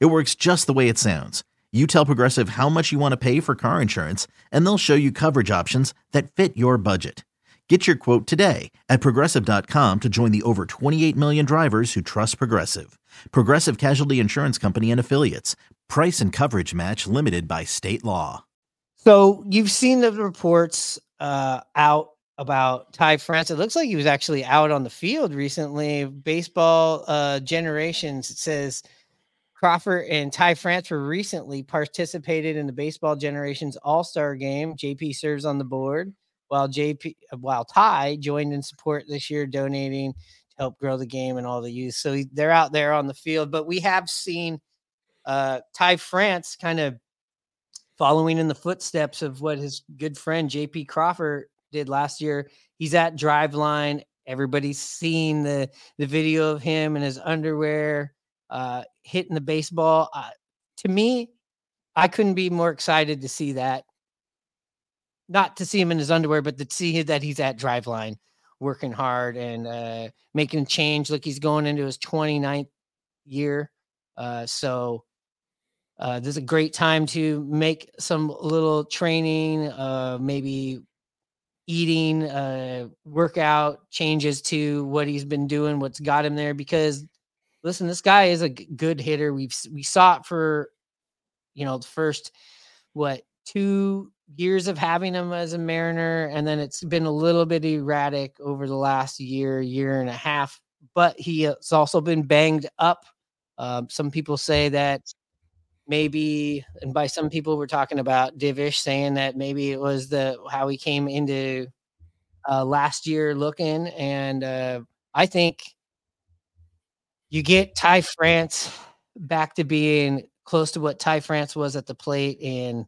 It works just the way it sounds. You tell Progressive how much you want to pay for car insurance, and they'll show you coverage options that fit your budget. Get your quote today at progressive.com to join the over 28 million drivers who trust Progressive. Progressive Casualty Insurance Company and Affiliates. Price and coverage match limited by state law. So you've seen the reports uh, out about Ty France. It looks like he was actually out on the field recently. Baseball uh, Generations says Crawford and Ty France were recently participated in the Baseball Generations All Star Game. JP serves on the board, while JP while Ty joined in support this year, donating to help grow the game and all the youth. So they're out there on the field. But we have seen uh, Ty France kind of following in the footsteps of what his good friend JP Crawford did last year. He's at Driveline. Everybody's seen the the video of him in his underwear uh, hitting the baseball. Uh, to me, I couldn't be more excited to see that. Not to see him in his underwear, but to see that he's at Driveline working hard and uh, making a change. Look, he's going into his 29th year. Uh, so uh, this is a great time to make some little training, uh, maybe eating, uh, workout changes to what he's been doing, what's got him there. Because listen, this guy is a g- good hitter. We've we saw it for you know the first what two years of having him as a Mariner, and then it's been a little bit erratic over the last year, year and a half. But he has also been banged up. Um, some people say that maybe, and by some people we're talking about Divish saying that maybe it was the how he came into uh, last year looking, and uh, I think you get Ty France back to being close to what Ty France was at the plate in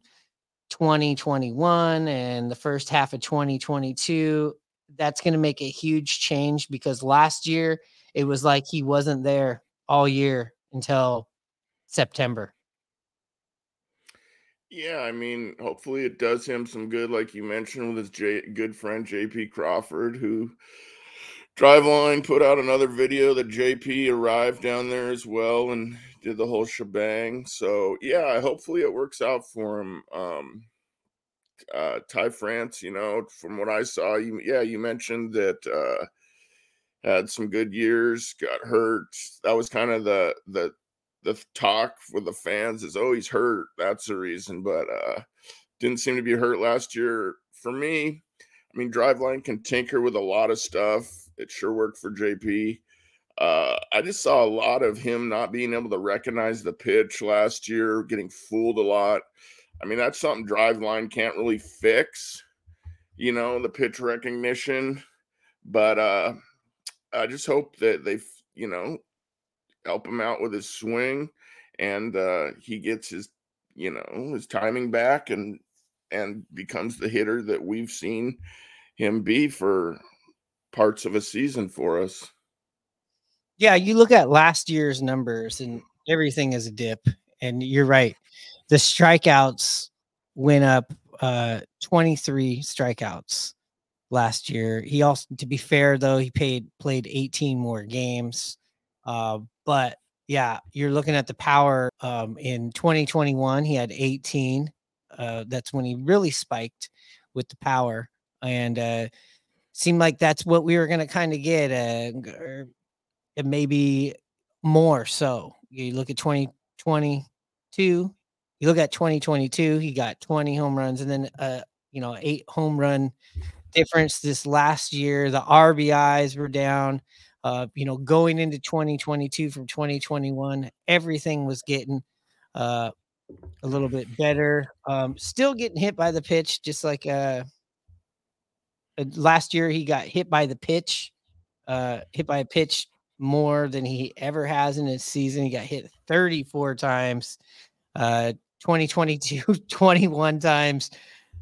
2021 and the first half of 2022. That's going to make a huge change because last year it was like he wasn't there all year until September. Yeah, I mean, hopefully it does him some good, like you mentioned, with his J- good friend JP Crawford, who Driveline put out another video that JP arrived down there as well and did the whole shebang. So yeah, hopefully it works out for him. Um, uh, Ty France, you know, from what I saw, you yeah, you mentioned that uh, had some good years, got hurt. That was kind of the the the talk with the fans is oh he's hurt. That's the reason, but uh, didn't seem to be hurt last year. For me, I mean, Driveline can tinker with a lot of stuff. It sure worked for JP. Uh, I just saw a lot of him not being able to recognize the pitch last year, getting fooled a lot. I mean, that's something Driveline can't really fix, you know, the pitch recognition. But uh, I just hope that they, you know, help him out with his swing and uh, he gets his, you know, his timing back and and becomes the hitter that we've seen him be for parts of a season for us. Yeah, you look at last year's numbers and everything is a dip. And you're right. The strikeouts went up uh 23 strikeouts last year. He also to be fair though, he paid played 18 more games. Uh, but yeah, you're looking at the power um in 2021, he had 18. Uh that's when he really spiked with the power and uh seemed like that's what we were going to kind of get uh or and maybe more so. You look at 2022, you look at 2022, he got 20 home runs and then uh you know, eight home run difference this last year. The RBIs were down. Uh, you know, going into 2022 from 2021, everything was getting uh a little bit better. Um, still getting hit by the pitch, just like uh, last year he got hit by the pitch, uh, hit by a pitch more than he ever has in his season. He got hit 34 times. uh, 2022 21 times,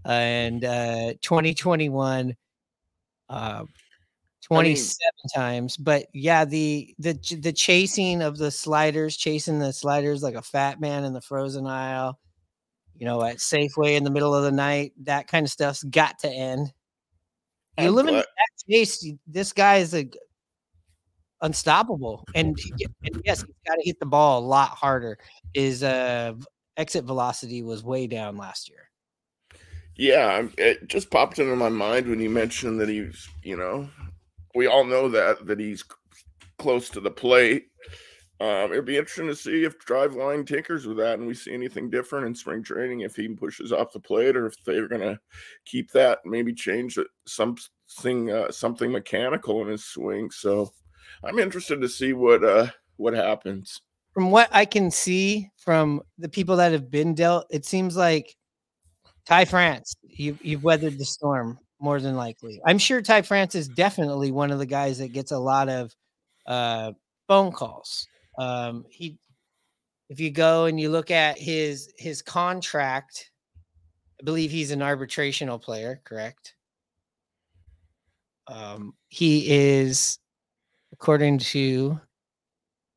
and uh, 2021 uh, 27 times. But yeah, the the the chasing of the sliders, chasing the sliders like a fat man in the frozen aisle, you know, at Safeway in the middle of the night, that kind of stuff's got to end. You I'm eliminate that chase, this guy is a unstoppable. And, and yes, he's got to hit the ball a lot harder. His uh, exit velocity was way down last year. Yeah, it just popped into my mind when you mentioned that he's, you know, we all know that that he's close to the plate. Um, it'd be interesting to see if Driveline tinkers with that and we see anything different in spring training if he pushes off the plate or if they're gonna keep that, maybe change something uh, something mechanical in his swing. So I'm interested to see what uh what happens. From what I can see from the people that have been dealt, it seems like Ty France, you, you've weathered the storm more than likely. I'm sure Ty France is definitely one of the guys that gets a lot of uh, phone calls. Um, he, if you go and you look at his his contract, I believe he's an arbitrational player, correct? Um, he is, according to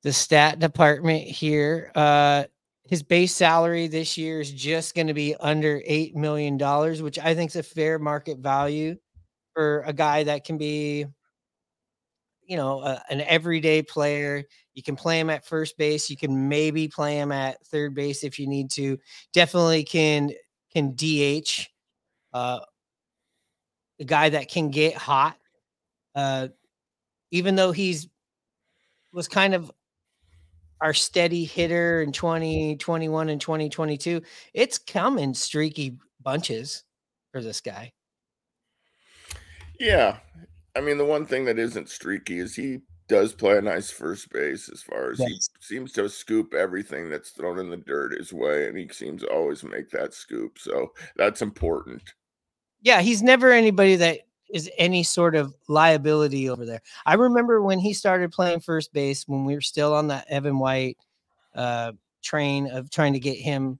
the stat department here, uh, his base salary this year is just going to be under eight million dollars, which I think is a fair market value for a guy that can be, you know, a, an everyday player. You can play him at first base. You can maybe play him at third base if you need to. Definitely can can DH. Uh, a guy that can get hot. Uh, even though he's was kind of our steady hitter in 2021 and 2022, it's coming streaky bunches for this guy. Yeah. I mean, the one thing that isn't streaky is he does play a nice first base as far as Yes. he seems to scoop everything that's thrown in the dirt his way, and he seems to always make that scoop. So that's important. Yeah, he's never anybody that is any sort of liability over there. I remember when he started playing first base when we were still on the Evan White uh, train of trying to get him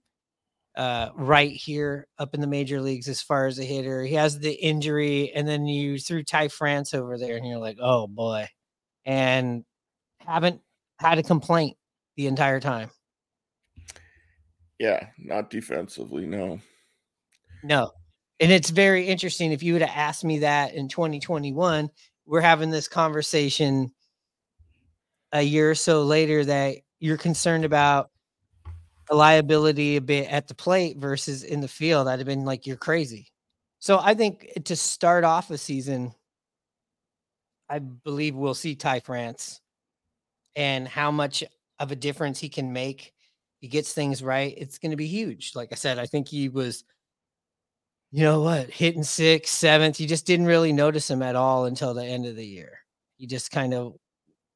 uh, right here up in the major leagues as far as a hitter. He has the injury, and then you threw Ty France over there, and you're like, oh boy, and haven't had a complaint the entire time. Yeah, not defensively, no. No. And it's very interesting. If you would have asked me that in 2021, we're having this conversation a year or so later that you're concerned about a liability a bit at the plate versus in the field. I'd have been like, you're crazy. So I think eh, to start off a season, I believe we'll see Ty France and how much of a difference he can make. He gets things right. It's going to be huge. Like I said, I think he was you know what, hitting sixth, seventh. You just didn't really notice him at all until the end of the year. He just kind of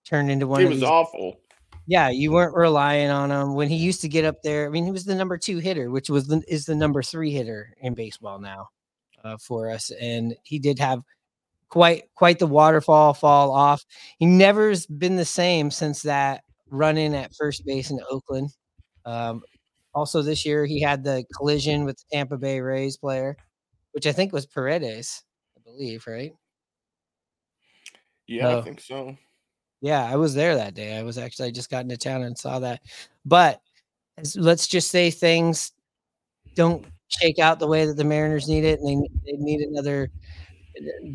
turned into one He of was these. awful. Yeah, you weren't relying on him when he used to get up there. I mean, he was the number two hitter, which was the, is the number three hitter in baseball now uh, for us, and he did have quite quite the waterfall fall off. He never's been the same since that run in at first base in Oakland. Um, also, this year he had the collision with the Tampa Bay Rays player, which I think was Paredes, I believe, right? Yeah. I think so. Yeah, I was there that day. I was actually I just got into town and saw that. But let's just say things don't shake out the way that the Mariners need it, and they they need another.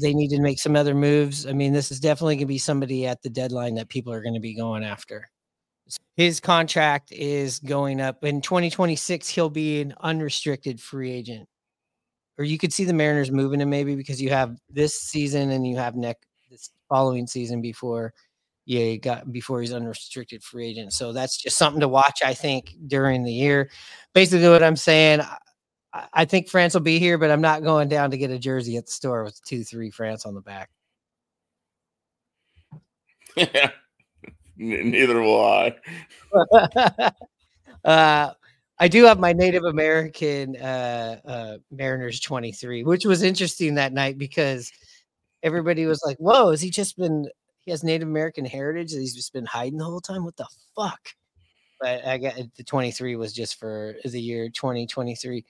They need to make some other moves. I mean, this is definitely going to be somebody at the deadline that people are going to be going after. His contract is going up in 2026. He'll be an unrestricted free agent, or you could see the Mariners moving him maybe because you have this season and you have next this following season before yeah, he got before he's unrestricted free agent. So that's just something to watch, I think, during the year. Basically, what I'm saying, I, I think France will be here, but I'm not going down to get a jersey at the store with two, three France on the back. Yeah, Neither will I. uh, I do have my Native American uh, uh, Mariners 23, which was interesting that night because everybody was like, "Whoa, has he just been? He has Native American heritage that he's just been hiding the whole time. What the fuck?" but I got the 23 was just for the year 2023.